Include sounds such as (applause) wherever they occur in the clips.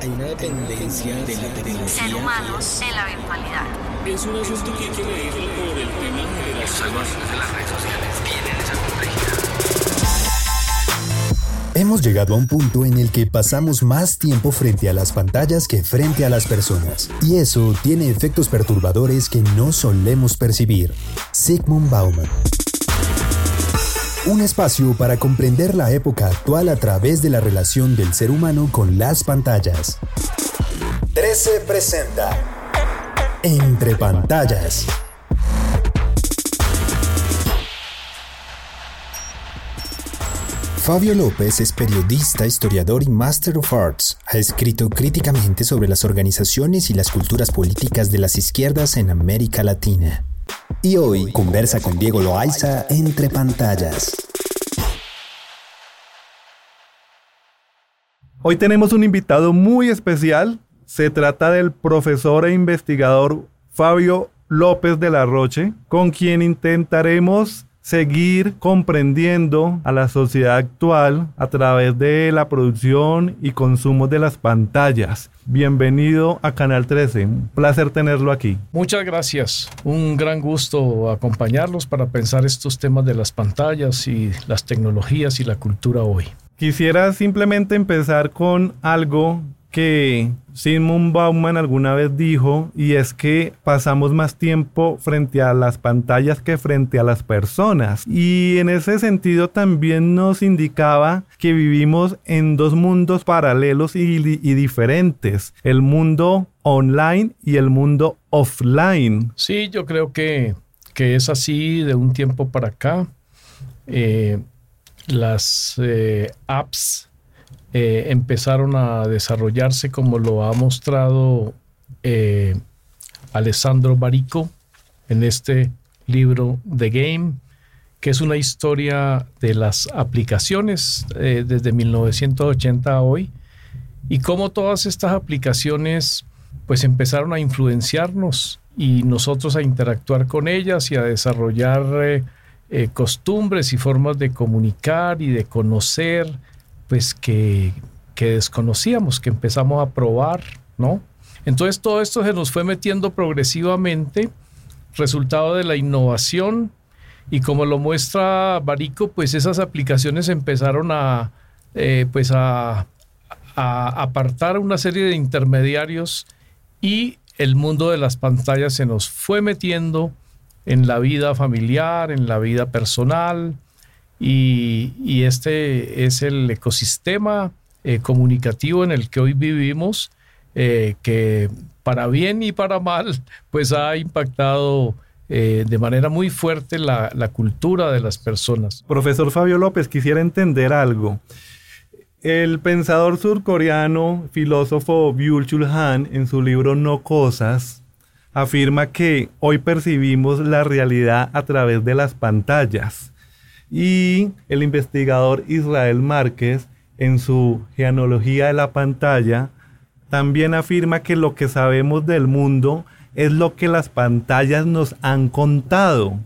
Hay una dependencia de la tecnología. Ser humanos en la virtualidad. Es un asunto que hay que medirlo por el tema generacional. de las redes sociales tienen esa complejidad. Hemos llegado a un punto en el que pasamos más tiempo frente a las pantallas que frente a las personas. Y eso tiene efectos perturbadores que no solemos percibir. Sigmund Bauman. Un espacio para comprender la época actual a través de la relación del ser humano con las pantallas. 13 presenta Entre pantallas. Fabio López es periodista, historiador y Master of Arts. Ha escrito críticamente sobre las organizaciones y las culturas políticas de las izquierdas en América Latina. Y hoy conversa con Diego Loaiza entre pantallas. Hoy tenemos un invitado muy especial. Se trata del profesor e investigador Fabio López de la Roche, con quien intentaremos seguir comprendiendo a la sociedad actual a través de la producción y consumo de las pantallas. Bienvenido a Canal 13, un placer tenerlo aquí. Muchas gracias, un gran gusto acompañarlos para pensar estos temas de las pantallas y las tecnologías y la cultura hoy. Quisiera simplemente empezar con algo que Simon Bauman alguna vez dijo y es que pasamos más tiempo frente a las pantallas que frente a las personas. Y en ese sentido también nos indicaba que vivimos en dos mundos paralelos y, y diferentes. El mundo online y el mundo offline. Sí yo creo que, que es así de un tiempo para acá. Eh, las eh, apps eh, empezaron a desarrollarse como lo ha mostrado eh, Alessandro Barico en este libro The Game, que es una historia de las aplicaciones eh, desde 1980 a hoy y cómo todas estas aplicaciones pues empezaron a influenciarnos y nosotros a interactuar con ellas y a desarrollar costumbres y formas de comunicar y de conocer pues que, desconocíamos, que empezamos a probar, ¿no? Entonces todo esto se nos fue metiendo progresivamente, resultado de la innovación y como lo muestra Barico, pues esas aplicaciones empezaron a, eh, pues a, a apartar una serie de intermediarios y el mundo de las pantallas se nos fue metiendo en la vida familiar, en la vida personal, y, este es el ecosistema eh, comunicativo en el que hoy vivimos, eh, que para bien y para mal, pues ha impactado eh, de manera muy fuerte la, la, cultura de las personas. Profesor Fabio López, quisiera entender algo. El pensador surcoreano, filósofo Byul-Chul Han, en su libro No Cosas, afirma que hoy percibimos la realidad a través de las pantallas. Y el investigador Israel Márquez, en su Genealogía de la pantalla, también afirma que lo que sabemos del mundo es lo que las pantallas nos han contado.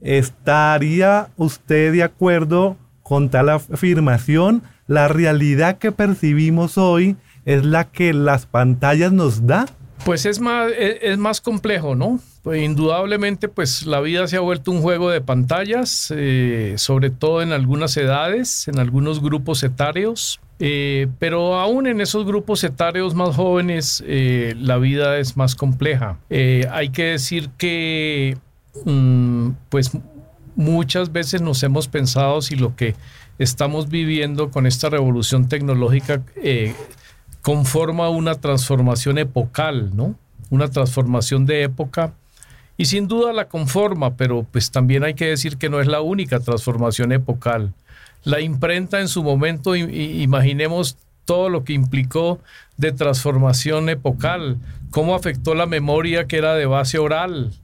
¿Estaría usted de acuerdo con tal afirmación? ¿La realidad que percibimos hoy es la que las pantallas nos da? Pues es más, e, es, más complejo, ¿no? Pues indudablemente, pues la vida se ha vuelto un juego de pantallas, eh, sobre todo en algunas edades, en algunos grupos etarios. Eh, pero aún en esos grupos etarios más jóvenes, eh, la vida es más compleja. hay que decir que, mm, pues, muchas veces nos hemos pensado si lo que estamos viviendo con esta revolución tecnológica conforma una transformación epocal, ¿no? Una transformación de época. Y sin duda la conforma, pero pues también hay que decir que no es la única transformación epocal. La imprenta en su momento, imaginemos todo lo que implicó de transformación epocal, cómo afectó la memoria que era de base oral.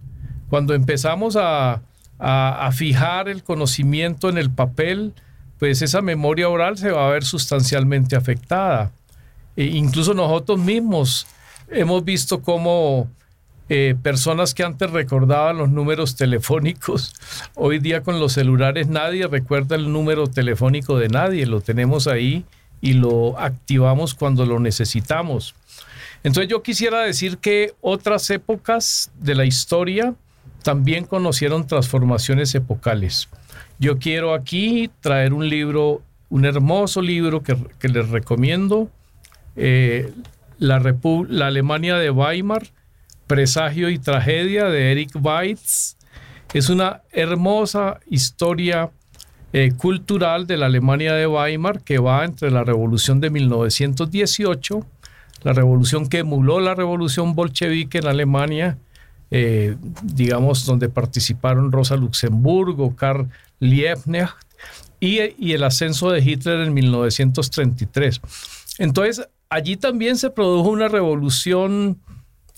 Cuando empezamos a, a, a fijar el conocimiento en el papel, pues esa memoria oral se va a ver sustancialmente afectada. E incluso nosotros mismos hemos visto cómo eh, personas que antes recordaban los números telefónicos, hoy día con los celulares nadie recuerda el número telefónico de nadie, lo tenemos ahí y lo activamos cuando lo necesitamos. Entonces yo quisiera decir que otras épocas de la historia también conocieron transformaciones epocales. Yo quiero aquí traer un libro, un hermoso libro que, les recomiendo, eh, la, la, Alemania de Weimar, Presagio y Tragedia de Eric Weitz. Es una hermosa historia eh, cultural de la Alemania de Weimar que va entre la revolución de 1918 la revolución que emuló la revolución bolchevique en Alemania, eh, digamos, donde participaron Rosa Luxemburgo, Karl Liebknecht y, y el ascenso de Hitler en 1933. Entonces, allí también se produjo una revolución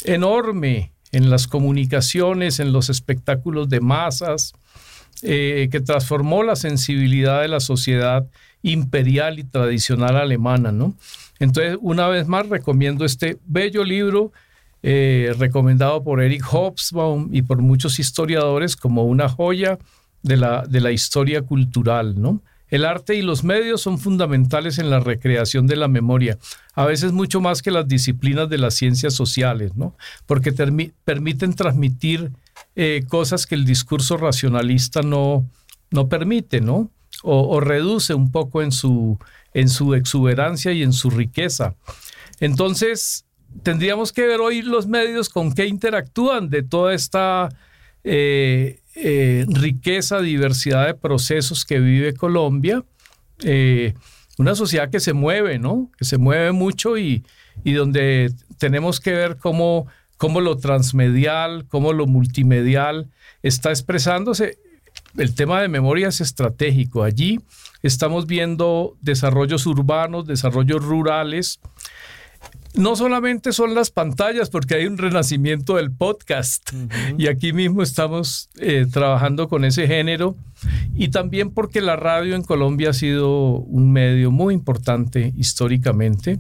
enorme en las comunicaciones, en los espectáculos de masas, eh, que transformó la sensibilidad de la sociedad imperial y tradicional alemana, ¿no? Entonces, una vez más, recomiendo este bello libro eh, recomendado por Eric Hobsbawm y por muchos historiadores como una joya de la, de la historia cultural, ¿no? El arte y los medios son fundamentales en la recreación de la memoria, a veces mucho más que las disciplinas de las ciencias sociales, ¿no? Porque permiten transmitir eh, cosas que el discurso racionalista no, no permite, ¿no? o, reduce un poco en su, en su exuberancia y en su riqueza. Entonces, tendríamos que ver hoy los medios con qué interactúan de toda esta eh, eh, riqueza, diversidad de procesos que vive Colombia. Eh, una sociedad que se mueve, ¿no? Que se mueve mucho y, y donde tenemos que ver cómo, cómo lo transmedial, cómo lo multimedial está expresándose el tema de memoria es estratégico. Allí estamos viendo desarrollos urbanos, desarrollos rurales. No solamente son las pantallas, porque hay un renacimiento del podcast. Y aquí mismo estamos eh, trabajando con ese género. Y también porque la radio en Colombia ha sido un medio muy importante históricamente,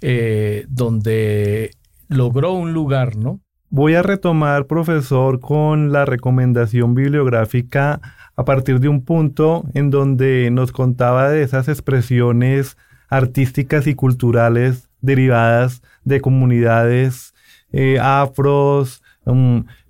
eh, donde logró un lugar, ¿no? Voy a retomar, profesor, con la recomendación bibliográfica a partir de un punto en donde nos contaba de esas expresiones artísticas y culturales derivadas de comunidades eh, afros,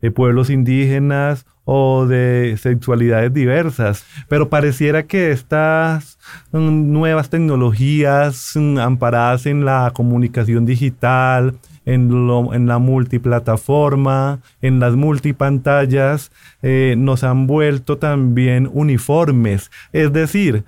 de pueblos indígenas o de sexualidades diversas. Pero pareciera que estas um, nuevas tecnologías um, amparadas en la comunicación digital, en la multiplataforma, en las multipantallas, eh, nos han vuelto también uniformes. Es decir,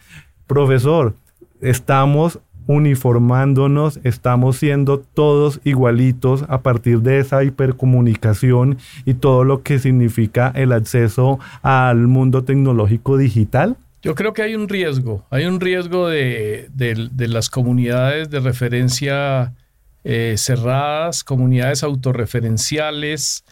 profesor, estamos uniformándonos, estamos siendo todos igualitos a partir de esa hipercomunicación y todo lo que significa el acceso al mundo tecnológico digital? Yo creo que hay un riesgo, hay un riesgo de, de las comunidades de referencia eh, cerradas, comunidades autorreferenciales,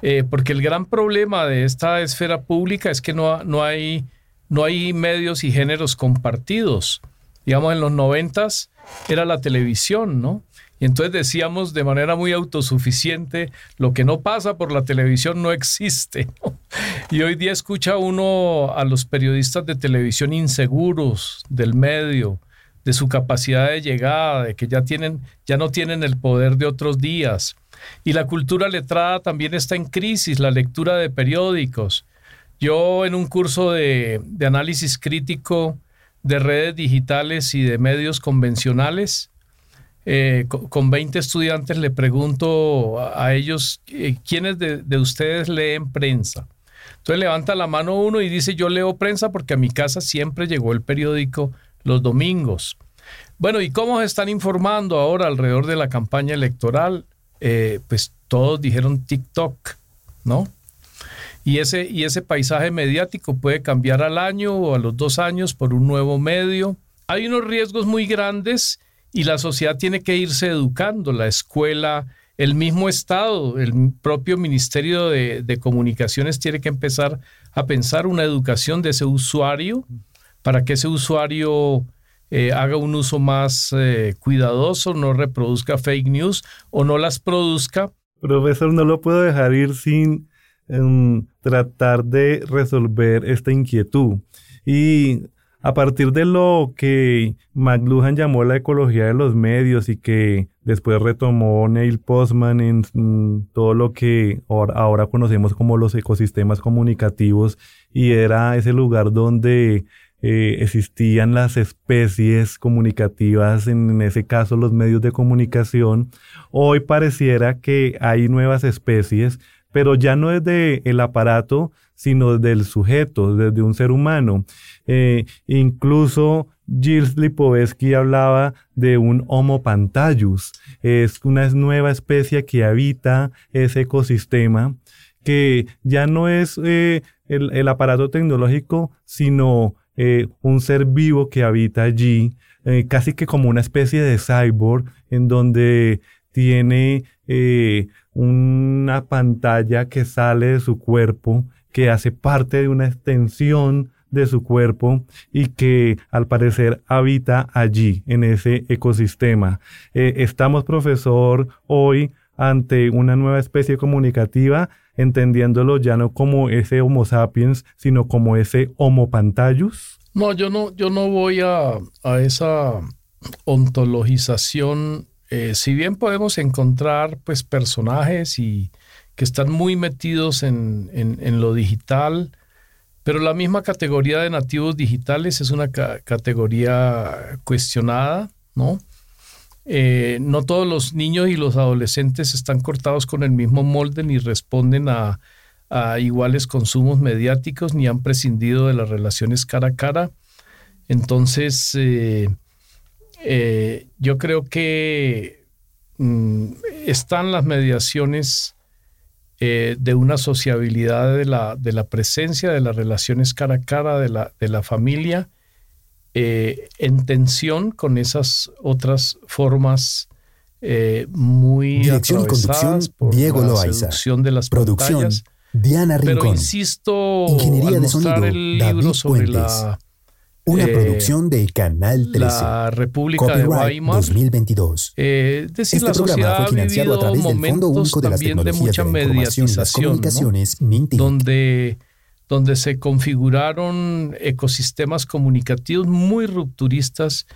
eh, porque el gran problema de esta esfera pública es que no, no, hay, no hay medios y géneros compartidos. Digamos, en los noventas era la televisión, ¿no? Y entonces decíamos de manera muy autosuficiente, lo que no pasa por la televisión no existe. Y hoy día escucha uno a los periodistas de televisión inseguros del medio, de su capacidad de llegada, de que ya, tienen, ya no tienen el poder de otros días. Y la cultura letrada también está en crisis, la lectura de periódicos. Yo en un curso de, análisis crítico de redes digitales y de medios convencionales, eh, con 20 estudiantes le pregunto a ellos, eh, ¿quiénes de, de, ustedes leen prensa? Entonces levanta la mano uno y dice, yo leo prensa porque a mi casa siempre llegó el periódico los domingos. Bueno, ¿y cómo se están informando ahora alrededor de la campaña electoral? Eh, pues todos dijeron TikTok, ¿no? Y ese, y ese paisaje mediático puede cambiar al año o a los dos años por un nuevo medio. Hay unos riesgos muy grandes y la sociedad tiene que irse educando, la escuela, el mismo Estado, el propio Ministerio de, Comunicaciones tiene que empezar a pensar una educación de ese usuario para que ese usuario eh, haga un uso más eh, cuidadoso, no reproduzca fake news o no las produzca. Profesor, no lo puedo dejar ir sin tratar de resolver esta inquietud. Y a partir de lo que McLuhan llamó la ecología de los medios y que después retomó Neil Postman en mm, todo lo que ahora conocemos como los ecosistemas comunicativos y era ese lugar donde eh, existían las especies comunicativas, en, ese caso los medios de comunicación, hoy pareciera que hay nuevas especies, pero ya no desde el aparato, sino desde el sujeto, desde un ser humano. Eh, incluso Gilles Lipovetsky hablaba de un Homo pantallus. Es una nueva especie que habita ese ecosistema, que ya no es eh, el, aparato tecnológico, sino eh, un ser vivo que habita allí, casi que como una especie de cyborg, en donde tiene una pantalla que sale de su cuerpo que hace parte de una extensión de su cuerpo y que al parecer habita allí, en ese ecosistema. Eh, estamos, profesor, hoy ante una nueva especie comunicativa, entendiéndolo ya no como ese Homo sapiens, sino como ese Homo pantallus. No, yo no, yo no voy a, esa ontologización. Eh, si bien podemos encontrar pues personajes y que están muy metidos en, lo digital, pero la misma categoría de nativos digitales es una categoría cuestionada, ¿no? Eh, no todos los niños y los adolescentes están cortados con el mismo molde ni responden a, iguales consumos mediáticos ni han prescindido de las relaciones cara a cara. Entonces, eh, eh, yo creo que mm, están las mediaciones eh, de una sociabilidad de la, de la, presencia, de las relaciones cara a cara, de la, de la familia, eh, en tensión con esas otras formas eh, muy Dirección y conducción, Diego la seducción de las Producción, Diana Rincón. Pero insisto, Ingeniería de sonido, el libro sobre la una eh, producción de Canal 13. La República de Weimar. 2022. Eh, decir, este la programa fue financiado a través del Fondo Único de las Tecnologías de, la Información y las Comunicaciones, donde, donde se configuraron ecosistemas comunicativos muy rupturistas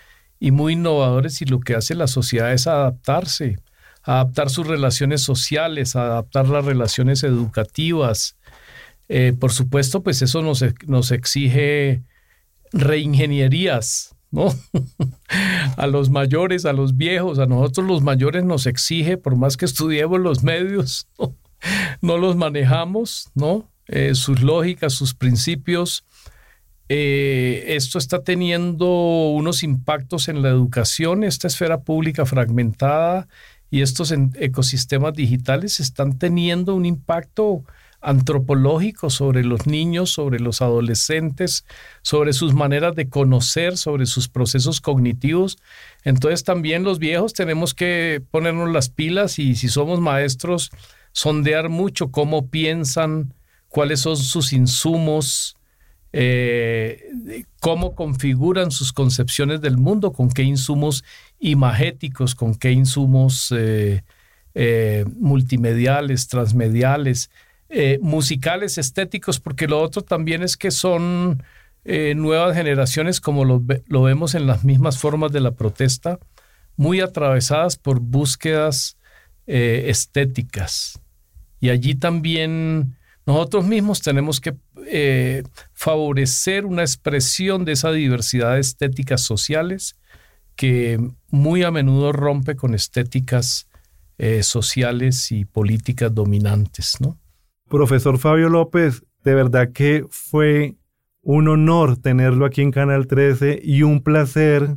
y muy innovadores y lo que hace la sociedad es adaptarse, adaptar sus relaciones sociales, adaptar las relaciones educativas. Eh, por supuesto, pues eso nos, nos exige reingenierías, ¿no? (laughs) a los mayores, a los viejos, a nosotros los mayores nos exige, por más que estudiemos los medios, (laughs) no, los manejamos, ¿no? Eh, sus lógicas, sus principios. Eh, esto está teniendo unos impactos en la educación, esta esfera pública fragmentada y estos ecosistemas digitales están teniendo un impacto antropológico sobre los niños, sobre los adolescentes, sobre sus maneras de conocer, sobre sus procesos cognitivos. Entonces también los viejos tenemos que ponernos las pilas y si somos maestros, sondear mucho cómo piensan, cuáles son sus insumos, eh, cómo configuran sus concepciones del mundo, con qué insumos imagéticos, con qué insumos eh, eh, multimediales, transmediales. Eh, musicales, estéticos, porque lo otro también es que son eh, nuevas generaciones, como lo, vemos en las mismas formas de la protesta, muy atravesadas por búsquedas eh, estéticas. Y allí también nosotros mismos tenemos que favorecer una expresión de esa diversidad de estéticas sociales que muy a menudo rompe con estéticas sociales y políticas dominantes, ¿no? Profesor Fabio López, de verdad que fue un honor tenerlo aquí en Canal 13 y un placer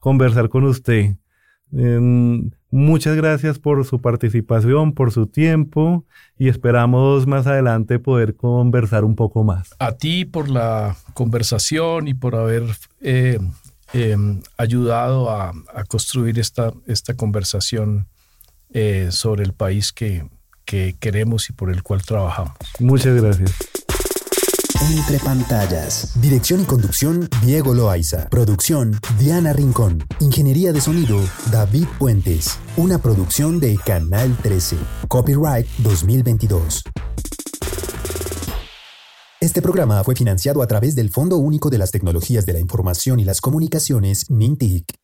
conversar con usted. Em, muchas gracias por su participación, por su tiempo y esperamos más adelante poder conversar un poco más. A ti por la conversación y por haber eh, em, ayudado a, construir esta, esta conversación eh, sobre el país que, que queremos y por el cual trabajamos. Muchas gracias. Entre pantallas. Dirección y conducción, Diego Loaiza. Producción, Diana Rincón. Ingeniería de sonido, David Puentes. Una producción de Canal 13. Copyright 2022. Este programa fue financiado a través del Fondo Único de las Tecnologías de la Información y las Comunicaciones, MINTIC.